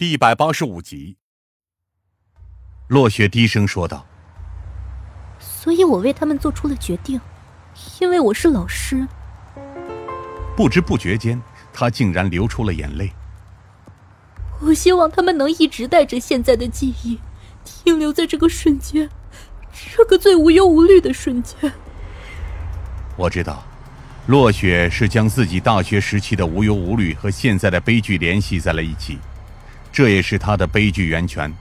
第一百八十五集，落雪低声说道：“所以我为他们做出了决定，因为我是老师。”不知不觉间，他竟然流出了眼泪。我希望他们能一直带着现在的记忆，停留在这个瞬间，这个最无忧无虑的瞬间。我知道，落雪是将自己大学时期的无忧无虑和现在的悲剧联系在了一起。这也是他的悲剧源泉，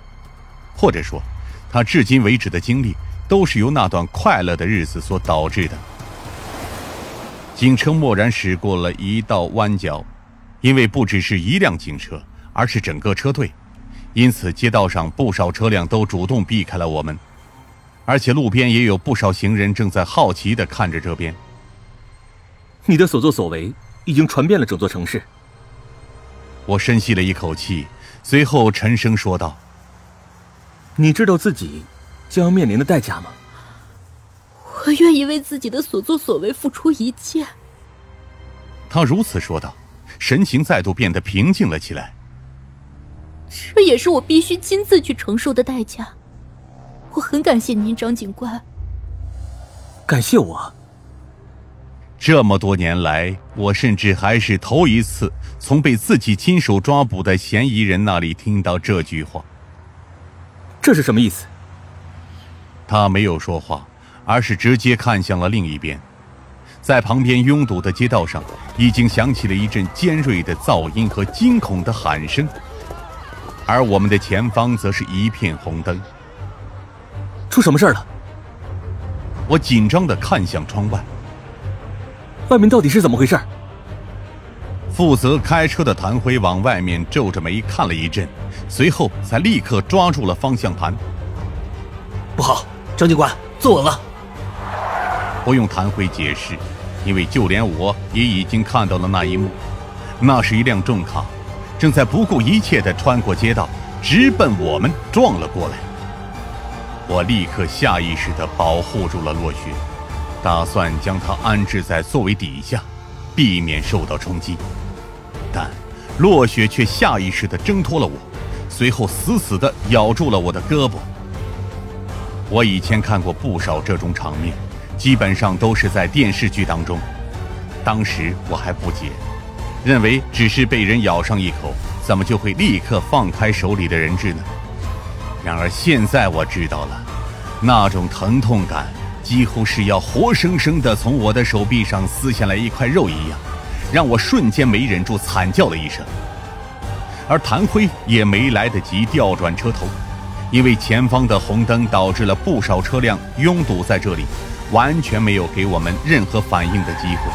或者说，他至今为止的经历都是由那段快乐的日子所导致的。警车蓦然驶过了一道弯角，因为不只是一辆警车，而是整个车队，因此街道上不少车辆都主动避开了我们，而且路边也有不少行人正在好奇地看着这边。你的所作所为已经传遍了整座城市。我深吸了一口气。随后沉声说道：“你知道自己将要面临的代价吗？”我愿意为自己的所作所为付出一切。他如此说道，神情再度变得平静了起来。这也是我必须亲自去承受的代价。我很感谢您，张警官。感谢我。这么多年来，我甚至还是头一次从被自己亲手抓捕的嫌疑人那里听到这句话。这是什么意思？他没有说话，而是直接看向了另一边。在旁边拥堵的街道上，已经响起了一阵尖锐的噪音和惊恐的喊声，而我们的前方则是一片红灯。出什么事了？我紧张的看向窗外。外面到底是怎么回事？负责开车的谭辉往外面皱着眉看了一阵，随后才立刻抓住了方向盘。不好，张警官，坐稳了！不用谭辉解释，因为就连我也已经看到了那一幕。那是一辆重卡，正在不顾一切地穿过街道，直奔我们撞了过来。我立刻下意识地保护住了落雪。打算将他安置在座位底下，避免受到冲击，但落雪却下意识地挣脱了我，随后死死地咬住了我的胳膊。我以前看过不少这种场面，基本上都是在电视剧当中。当时我还不解，认为只是被人咬上一口，怎么就会立刻放开手里的人质呢？然而现在我知道了，那种疼痛感。几乎是要活生生的从我的手臂上撕下来一块肉一样，让我瞬间没忍住惨叫了一声。而谭辉也没来得及调转车头，因为前方的红灯导致了不少车辆拥堵在这里，完全没有给我们任何反应的机会。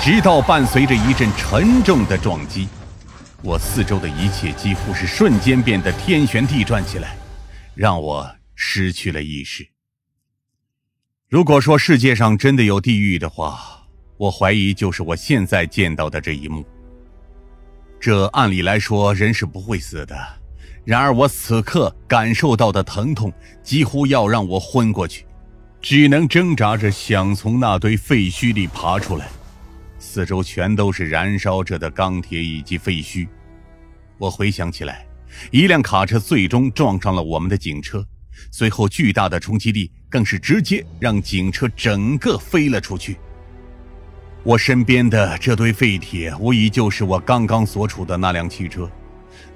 直到伴随着一阵沉重的撞击，我四周的一切几乎是瞬间变得天旋地转起来，让我失去了意识。如果说世界上真的有地狱的话，我怀疑就是我现在见到的这一幕。这按理来说人是不会死的，然而我此刻感受到的疼痛几乎要让我昏过去，只能挣扎着想从那堆废墟里爬出来。四周全都是燃烧着的钢铁以及废墟。我回想起来，一辆卡车最终撞上了我们的警车。随后，巨大的冲击力更是直接让警车整个飞了出去。我身边的这堆废铁，无疑就是我刚刚所处的那辆汽车，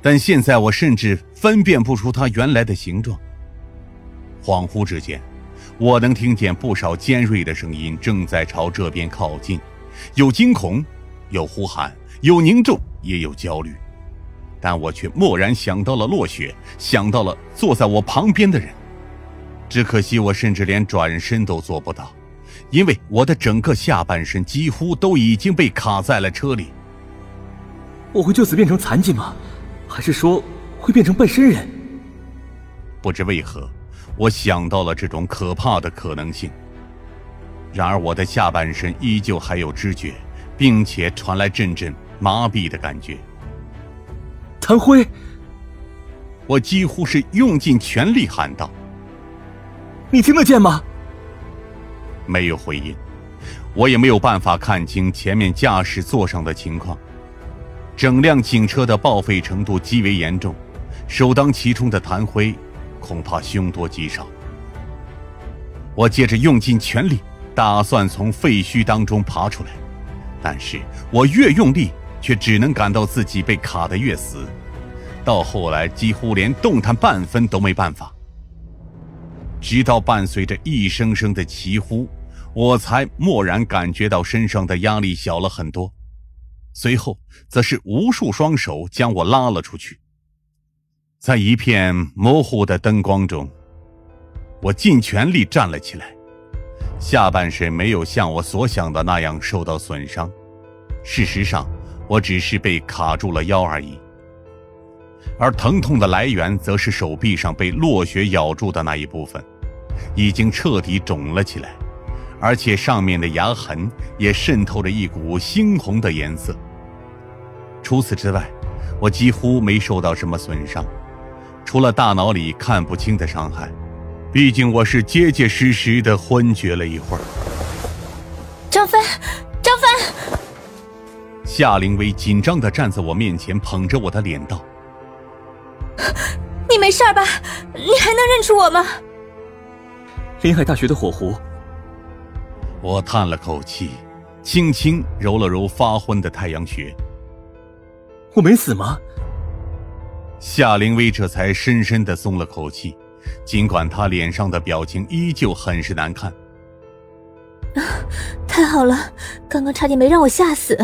但现在我甚至分辨不出它原来的形状。恍惚之间，我能听见不少尖锐的声音正在朝这边靠近，有惊恐，有呼喊，有凝重，也有焦虑。但我却蓦然想到了落雪，想到了坐在我旁边的人。只可惜我甚至连转身都做不到，因为我的整个下半身几乎都已经被卡在了车里。我会就此变成残疾吗？还是说会变成半身人？不知为何，我想到了这种可怕的可能性。然而我的下半身依旧还有知觉，并且传来阵阵麻痹的感觉。谭辉，我几乎是用尽全力喊道：“你听得见吗？”没有回音，我也没有办法看清前面驾驶座上的情况。整辆警车的报废程度极为严重，首当其冲的谭辉恐怕凶多吉少。我接着用尽全力，打算从废墟当中爬出来，但是我越用力，却只能感到自己被卡得越死，到后来几乎连动弹半分都没办法。直到伴随着一声声的齐呼，我才蓦然感觉到身上的压力小了很多。随后，则是无数双手将我拉了出去。在一片模糊的灯光中，我尽全力站了起来。下半身没有像我所想的那样受到损伤，事实上，我只是被卡住了腰而已。而疼痛的来源，则是手臂上被落雪咬住的那一部分，已经彻底肿了起来。而且上面的牙痕也渗透着一股猩红的颜色。除此之外，我几乎没受到什么损伤，除了大脑里看不清的伤害。毕竟我是结结实实的昏厥了一会儿。张飞，夏灵薇紧张的站在我面前，捧着我的脸道：“你没事吧？你还能认出我吗？”临海大学的火狐。我叹了口气，轻轻揉了揉发昏的太阳穴。我没死吗？夏灵薇这才深深的松了口气，尽管她脸上的表情依旧很是难看。太好了，刚刚差点没让我吓死。